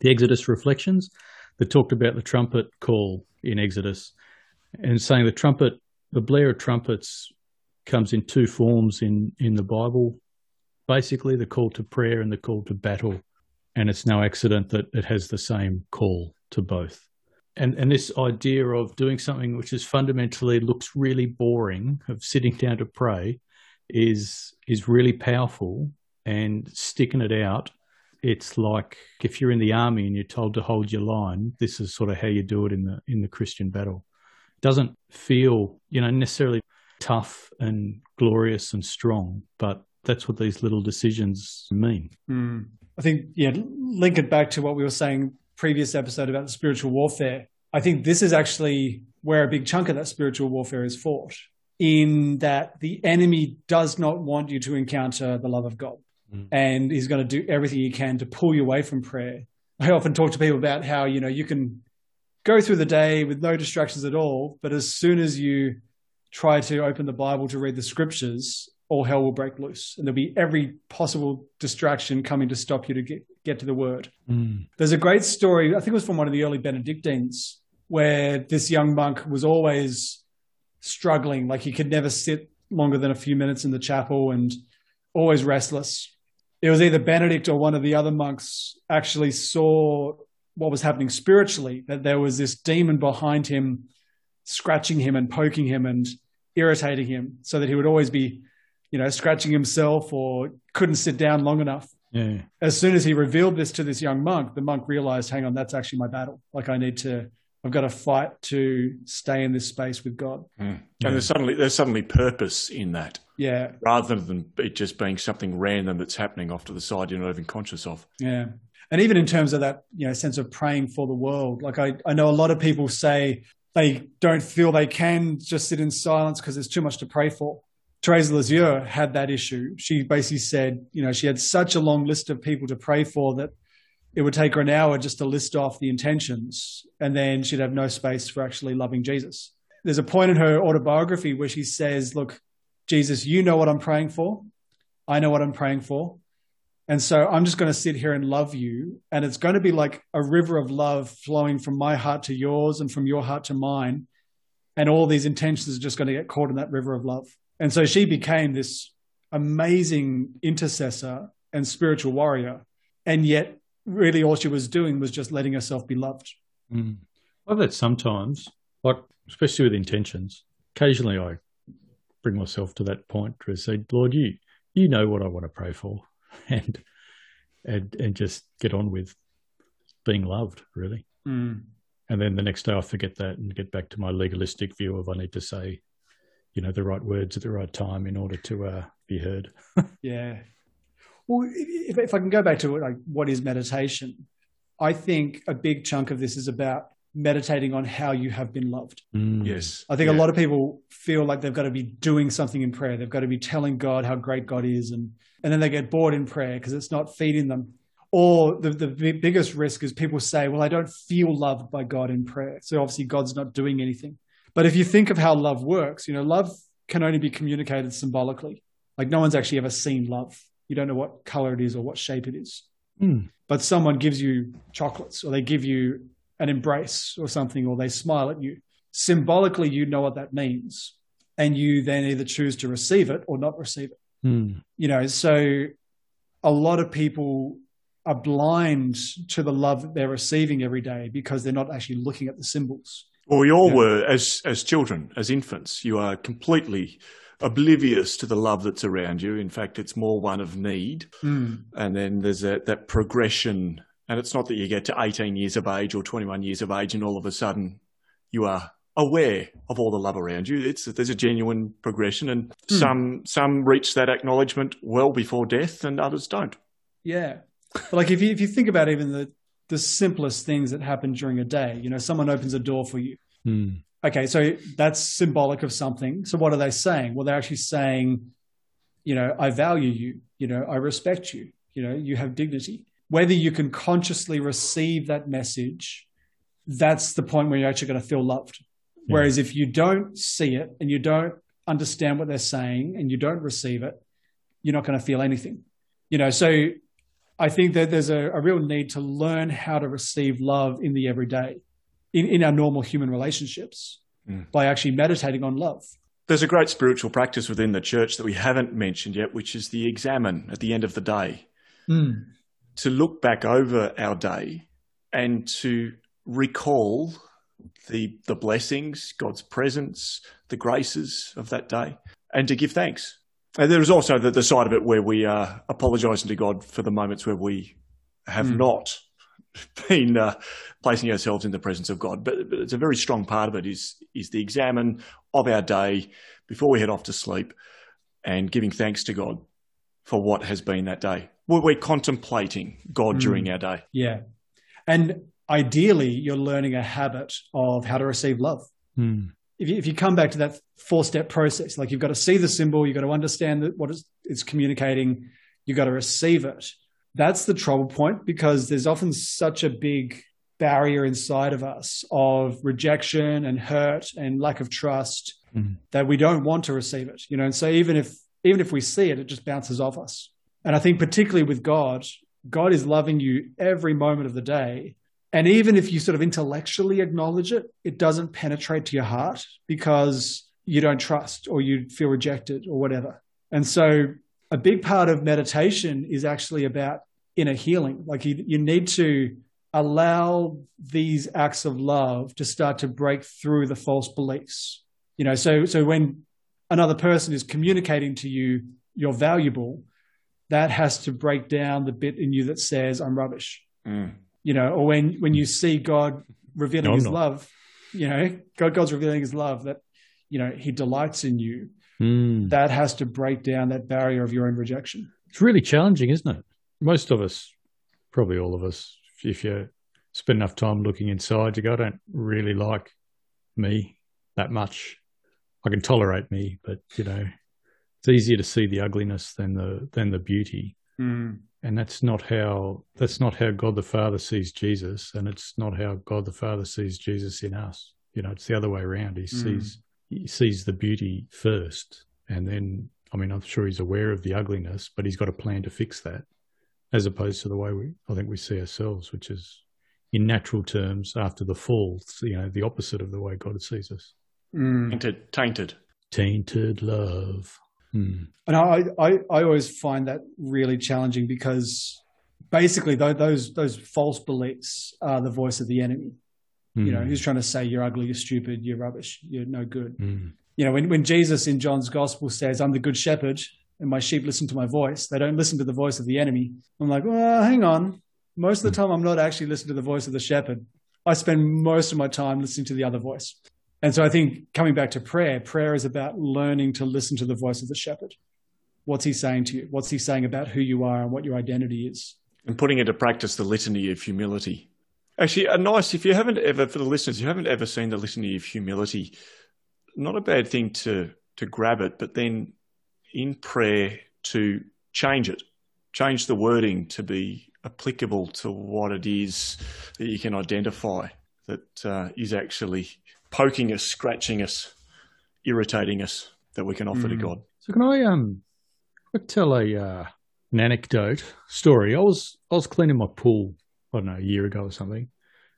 Speaker 2: the Exodus Reflections that talked about the trumpet call in Exodus and saying the trumpet, the blare of trumpets comes in two forms in, in the Bible. Basically, the call to prayer and the call to battle. And it's no accident that it has the same call to both. And, and this idea of doing something which is fundamentally looks really boring, of sitting down to pray, is is really powerful and sticking it out. It's like if you're in the army and you're told to hold your line, this is sort of how you do it in the in the Christian battle. It doesn't feel, you know, necessarily tough and glorious and strong, but that's what these little decisions mean.
Speaker 1: Mm. I think, yeah, link it back to what we were saying previous episode about the spiritual warfare. I think this is actually where a big chunk of that spiritual warfare is fought, in that the enemy does not want you to encounter the love of God.
Speaker 2: Mm.
Speaker 1: And he's going to do everything he can to pull you away from prayer. I often talk to people about how, you know, you can go through the day with no distractions at all, but as soon as you try to open the Bible to read the scriptures, all hell will break loose. And there'll be every possible distraction coming to stop you to get, get to the word.
Speaker 2: Mm.
Speaker 1: There's a great story, I think it was from one of the early Benedictines, where this young monk was always struggling. Like he could never sit longer than a few minutes in the chapel and always restless. It was either Benedict or one of the other monks actually saw what was happening spiritually, that there was this demon behind him, scratching him and poking him and irritating him, so that he would always be, you know, scratching himself or couldn't sit down long enough
Speaker 2: Yeah.
Speaker 1: as soon as he revealed this to this young monk, the monk realized, hang on, that's actually my battle. Like I need to, I've got to fight to stay in this space with God. Hmm.
Speaker 3: And there's suddenly there's suddenly purpose in that,
Speaker 1: Yeah.
Speaker 3: rather than it just being something random that's happening off to the side you're not even conscious of.
Speaker 1: Yeah. And even in terms of that, you know, sense of praying for the world, like I, I know a lot of people say they don't feel they can just sit in silence because there's too much to pray for. Therese Lisieux had that issue. She basically said, you know, she had such a long list of people to pray for that it would take her an hour just to list off the intentions, and then she'd have no space for actually loving Jesus. There's a point in her autobiography where she says, Look, Jesus, you know what I'm praying for. I know what I'm praying for. And so I'm just going to sit here and love you. And it's going to be like a river of love flowing from my heart to yours and from your heart to mine. And all these intentions are just going to get caught in that river of love. And so she became this amazing intercessor and spiritual warrior. And yet, really, all she was doing was just letting herself be loved.
Speaker 2: Mm. Well, that sometimes, like especially with intentions, occasionally I bring myself to that point to say, Lord, you you know what I want to pray for, and and and just get on with being loved, really.
Speaker 1: Mm.
Speaker 2: And then the next day I forget that and get back to my legalistic view of I need to say, you know, the right words at the right time in order to uh, be heard.
Speaker 1: Yeah. Well, if, if I can go back to like what is meditation, I think a big chunk of this is about meditating on how you have been loved.
Speaker 2: Mm.
Speaker 3: Yes,
Speaker 1: I think
Speaker 3: Yeah.
Speaker 1: a lot of people feel like they've got to be doing something in prayer. They've got to be telling God how great God is, and and then they get bored in prayer because it's not feeding them. Or the the biggest risk is people say, "Well, I don't feel loved by God in prayer, so obviously God's not doing anything." But if you think of how love works, you know, love can only be communicated symbolically. Like no one's actually ever seen love. You don't know what color it is or what shape it is.
Speaker 2: Mm.
Speaker 1: But someone gives you chocolates or they give you an embrace or something or they smile at you. Symbolically, you know what that means. And you then either choose to receive it or not receive it.
Speaker 2: Mm.
Speaker 1: You know, so a lot of people are blind to the love that they're receiving every day because they're not actually looking at the symbols.
Speaker 3: Well, we all
Speaker 1: Yeah.
Speaker 3: were as as children, as infants. You are completely oblivious to the love that's around you. In fact, it's more one of need. Hmm. And then there's that, that progression. And it's not that you get to 18 years of age or 21 years of age and all of a sudden you are aware of all the love around you. It's there's a genuine progression, and hmm. some some reach that acknowledgement well before death, and others don't.
Speaker 1: Yeah. But like if you if you think about even the the simplest things that happen during a day, you know, someone opens a door for you.
Speaker 2: Mm.
Speaker 1: Okay, so that's symbolic of something. So what are they saying? Well, they're actually saying, you know, I value you, you know, I respect you, you know, you have dignity. Whether you can consciously receive that message, that's the point where you're actually going to feel loved.
Speaker 2: Yeah.
Speaker 1: Whereas if you don't see it and you don't understand what they're saying and you don't receive it, you're not going to feel anything. You know, so I think that there's a, a real need to learn how to receive love in the everyday, in, in our normal human relationships,
Speaker 3: Mm.
Speaker 1: by actually meditating on love.
Speaker 3: There's a great spiritual practice within the church that we haven't mentioned yet, which is the examen at the end of the day. To look back over our day and to recall the the blessings, God's presence, the graces of that day, and to give thanks. And there is also the, the side of it where we are apologising to God for the moments where we have
Speaker 1: Mm.
Speaker 3: not been uh, placing ourselves in the presence of God. But, but it's a very strong part of it is is the examen of our day before we head off to sleep, and giving thanks to God for what has been that day. We're, we're contemplating God
Speaker 1: Mm.
Speaker 3: during our day.
Speaker 1: Yeah. And ideally, you're learning a habit of how to receive love.
Speaker 2: Mm.
Speaker 1: If you, if you come back to that four step process, like you've got to see the symbol, you've got to understand that what it's, it's communicating, you've got to receive it. That's the trouble point because there's often such a big barrier inside of us of rejection and hurt and lack of trust
Speaker 2: Mhm.
Speaker 1: that we don't want to receive it. You know, and so even if even if we see it, it just bounces off us. And I think particularly with God, God is loving you every moment of the day. And even if you sort of intellectually acknowledge it, it doesn't penetrate to your heart because you don't trust or you feel rejected or whatever. And so a big part of meditation is actually about inner healing. Like you, you need to allow these acts of love to start to break through the false beliefs. You know, so so when another person is communicating to you you're valuable, that has to break down the bit in you that says I'm rubbish.
Speaker 3: Mm.
Speaker 1: You know, or when when you see God revealing
Speaker 2: No,
Speaker 1: his
Speaker 2: not.
Speaker 1: love, you know, God God's revealing his love that you know, he delights in you.
Speaker 2: Mm.
Speaker 1: That has to break down that barrier of your own rejection.
Speaker 2: It's really challenging, isn't it? Most of us, probably all of us, if you spend enough time looking inside, you go, I don't really like me that much. I can tolerate me, but you know, it's easier to see the ugliness than the than the beauty. And that's not how that's not how God the Father sees Jesus, and it's not how God the Father sees Jesus in us. You know, it's the other way around. He
Speaker 1: Mm.
Speaker 2: sees he sees the beauty first, and then I mean, I'm sure he's aware of the ugliness, but he's got a plan to fix that, as opposed to the way we I think we see ourselves, which is in natural terms after the fall. You know, the opposite of the way God sees us.
Speaker 1: Mm.
Speaker 3: Tainted, tainted.
Speaker 2: Tainted love. Hmm.
Speaker 1: And I, I, I always find that really challenging because basically those those false beliefs are the voice of the enemy. You know,
Speaker 2: Hmm.
Speaker 1: who's trying to say you're ugly, you're stupid, you're rubbish, you're no good.
Speaker 2: Hmm.
Speaker 1: You know, when, when Jesus in John's gospel says, I'm the good shepherd and my sheep listen to my voice, they don't listen to the voice of the enemy. I'm like, well, hang on. Most of the time, I'm not actually listening to the voice of the shepherd. I spend most of my time listening to the other voice. And so I think coming back to prayer, prayer is about learning to listen to the voice of the shepherd. What's he saying to you? What's he saying about who you are and what your identity is?
Speaker 3: and putting into practice the litany of humility. Actually, a nice, if you haven't ever, for the listeners, you haven't ever seen the litany of humility, not a bad thing to, to grab it, but then in prayer to change it, change the wording to be applicable to what it is that you can identify that uh, is actually poking us, scratching us, irritating us that we can offer to
Speaker 1: Mm.
Speaker 3: God.
Speaker 2: So can I um tell a uh, an anecdote story? I was I was cleaning my pool I don't know a year ago or something,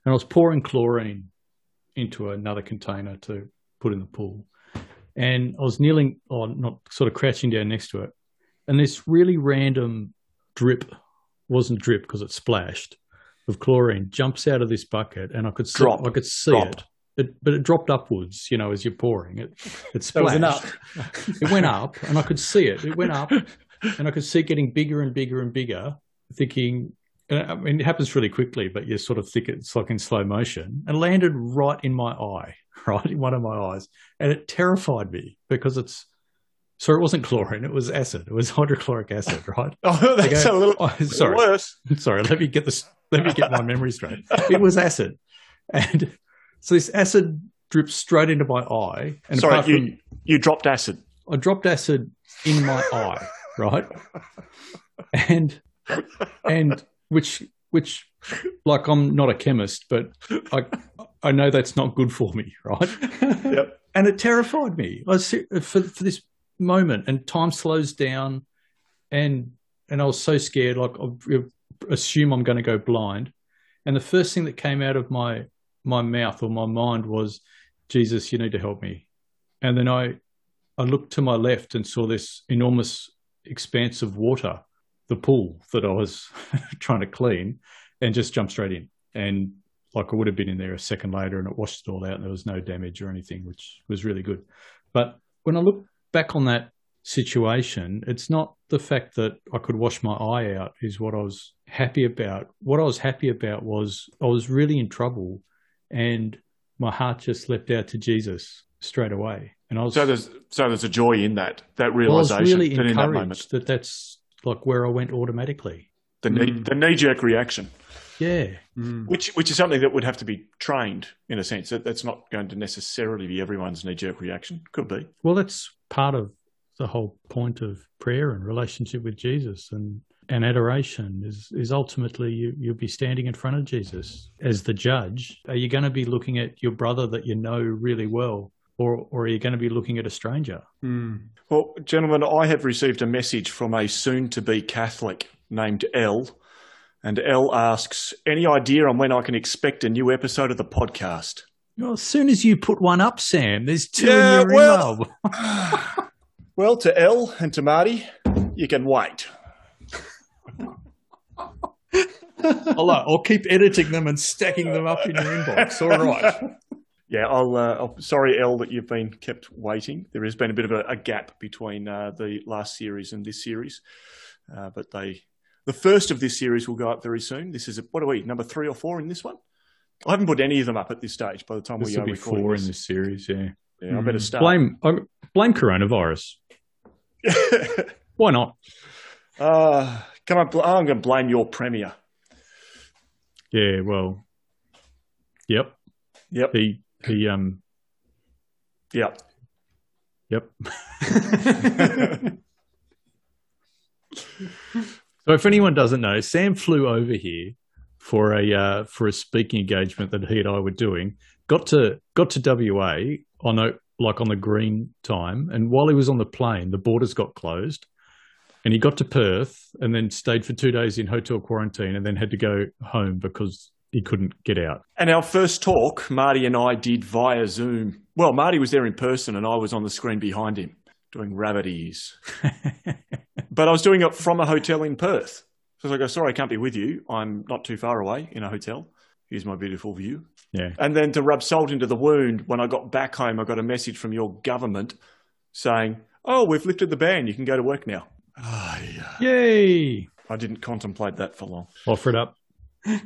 Speaker 2: and I was pouring chlorine into another container to put in the pool, and I was kneeling or not sort of crouching down next to it, and this really random drip wasn't drip because it splashed of chlorine jumps out of this bucket, and I could see,
Speaker 3: Drop.
Speaker 2: I could see
Speaker 3: Drop.
Speaker 2: it. It, but it dropped upwards, you know, as you're pouring it. It splashed. it went up, and I could see it. It went up, and I could see it getting bigger and bigger and bigger. Thinking, and I mean, it happens really quickly, but you sort of think it's like in slow motion, and landed right in my eye, right in one of my eyes, and it terrified me because it's. So it wasn't chlorine; it was acid. It was hydrochloric acid, right?
Speaker 3: Oh, that's
Speaker 2: Okay.
Speaker 3: a little
Speaker 2: Oh, sorry,
Speaker 3: worse.
Speaker 2: sorry. Let me get this. Let me get my memory straight. It was acid, and so this acid dripped straight into my eye. And
Speaker 3: Sorry, you,
Speaker 2: from,
Speaker 3: you dropped acid.
Speaker 2: I dropped acid in my eye, right? And and which which like I'm not a chemist, but I I know that's not good for me, right?
Speaker 3: Yep.
Speaker 2: and it terrified me. I was for for this moment, and time slows down, and and I was so scared. Like I assume I'm going to go blind, and the first thing that came out of my my mouth or my mind was, "Jesus, you need to help me." And then I I looked to my left and saw this enormous expanse of water, the pool that I was trying to clean, and just jumped straight in. And like I would have been in there a second later and it washed it all out and there was no damage or anything, which was really good. But when I look back on that situation, it's not the fact that I could wash my eye out is what I was happy about. What I was happy about was I was really in trouble and my heart just leapt out to Jesus straight away. And I was
Speaker 3: So there's so there's a joy in that that
Speaker 2: well, I was
Speaker 3: realization
Speaker 2: really
Speaker 3: that in that moment,
Speaker 2: encouraged that that's like where I went automatically.
Speaker 3: the knee
Speaker 1: Mm.
Speaker 3: the knee jerk reaction,
Speaker 2: Yeah.
Speaker 1: Mm.
Speaker 3: which which is something that would have to be trained in a sense. That that's not going to necessarily be everyone's knee jerk reaction. Could be.
Speaker 2: Well, that's part of the whole point of prayer and relationship with Jesus and and adoration is is ultimately you you'll be standing in front of Jesus as the judge. Are you going to be looking at your brother that you know really well or or are you going to be looking at a stranger?
Speaker 1: Mm.
Speaker 3: Well, gentlemen, I have received a message from a soon to be Catholic named L. And L asks, any idea on when I can expect a new episode of the podcast?
Speaker 2: Well, as soon as you put one up, Sam, there's two
Speaker 3: Yeah,
Speaker 2: in your
Speaker 3: well-
Speaker 2: email.
Speaker 3: Well, to L and to Marty, you can wait.
Speaker 2: I'll, I'll keep editing them and stacking them up in your inbox. All right.
Speaker 3: Yeah, I'll, uh, I'll. Sorry, L, that you've been kept waiting. There has been a bit of a, a gap between uh, the last series and this series, uh, but they, the first of this series will go up very soon. This is a, what are we number three or four in this one? I haven't put any of them up at this stage. By the time
Speaker 2: This
Speaker 3: we
Speaker 2: will
Speaker 3: are
Speaker 2: be
Speaker 3: recording
Speaker 2: four in
Speaker 3: this,
Speaker 2: this series, yeah.
Speaker 3: yeah, I better start.
Speaker 2: Blame I- blame coronavirus. Why not?
Speaker 3: uh, can I? Bl- I'm going to blame your premier.
Speaker 2: Yeah, well, yep.
Speaker 3: Yep,
Speaker 2: He he um
Speaker 3: yep.
Speaker 2: yep. So if anyone doesn't know, Sam flew over here for a uh, for a speaking engagement that he and I were doing. Got to got to WA on a like on the green time, and while he was on the plane, the borders got closed, and he got to Perth and then stayed for two days in hotel quarantine, and then had to go home because he couldn't get out.
Speaker 3: And our first talk, Marty and I did via Zoom. Well, Marty was there in person, and I was on the screen behind him doing rabbit ears. but I was doing it from a hotel in Perth. So I go, oh, sorry, I can't be with you. I'm not too far away in a hotel. Here's my beautiful view.
Speaker 2: Yeah.
Speaker 3: And then to rub salt into the wound, when I got back home, I got a message from your government saying, oh, we've lifted the ban. You can go to work now. Ah, yeah.
Speaker 2: Yay!
Speaker 3: I didn't contemplate that for long.
Speaker 2: Offer it up.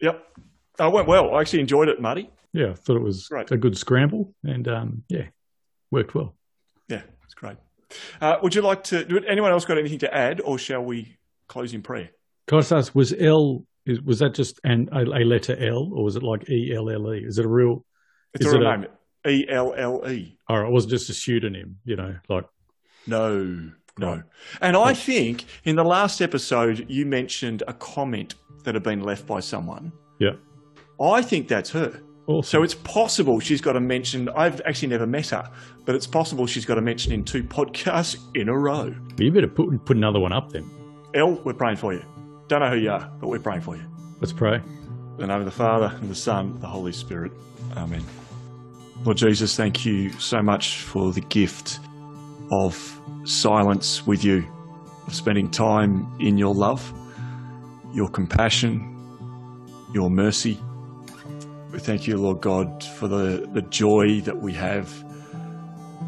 Speaker 3: Yep. Oh, it went well. I actually enjoyed it, Marty.
Speaker 2: Yeah, I thought it was
Speaker 3: Great.
Speaker 2: a good scramble, and um, yeah, worked well.
Speaker 3: Yeah, it's great. Uh, would you like to? Do anyone else got anything to add, or shall we close in prayer?
Speaker 2: Can I just ask, was L is, was that just an a, a letter L, or was it like E L L E? Is it a real?
Speaker 3: It's a real
Speaker 2: a-
Speaker 3: name. E L L E.
Speaker 2: Or it wasn't just a pseudonym, you know, like
Speaker 3: No, no. And I think in the last episode you mentioned a comment that had been left by someone.
Speaker 2: yeah.
Speaker 3: I think that's her.
Speaker 2: Awesome.
Speaker 3: So it's possible she's got a mention. I've actually never met her, but it's possible she's got a mention in two podcasts in a row.
Speaker 2: you better put put another one up then.
Speaker 3: Elle, we're praying for you. Don't know who you are, but we're praying for you.
Speaker 2: Let's pray.
Speaker 3: In the name of the Father, and the Son, and the Holy Spirit. Amen. Lord Jesus, thank you so much for the gift of silence with you, of spending time in your love, your compassion, your mercy. We thank you, Lord God, for the, the joy that we have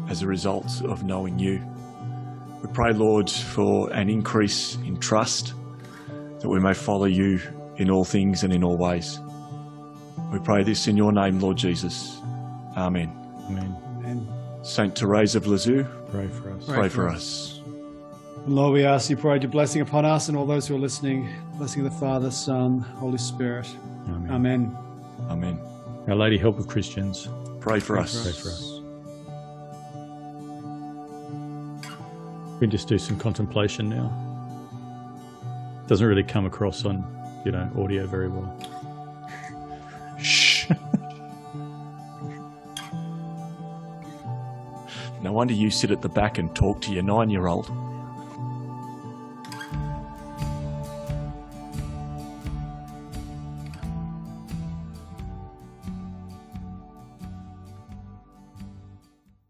Speaker 3: as a result of knowing you. We pray, Lord, for an increase in trust, that we may follow you in all things and in all ways. We pray this in your name, Lord Jesus. Amen.
Speaker 2: Amen.
Speaker 3: Saint Therese of Lisieux,
Speaker 2: pray for us.
Speaker 1: Pray,
Speaker 3: pray
Speaker 1: for,
Speaker 3: for
Speaker 1: us.
Speaker 3: us.
Speaker 1: Lord, we ask you pray your blessing upon us and all those who are listening. Blessing of the Father, Son, Holy Spirit.
Speaker 2: Amen.
Speaker 1: Amen.
Speaker 3: Amen.
Speaker 2: Our Lady, help of Christians.
Speaker 3: Pray for
Speaker 1: pray
Speaker 3: us.
Speaker 2: Pray for us. We can just do some contemplation now. Doesn't really come across on, you know, audio very well.
Speaker 3: Shh. No wonder you sit at the back and talk to your nine year old.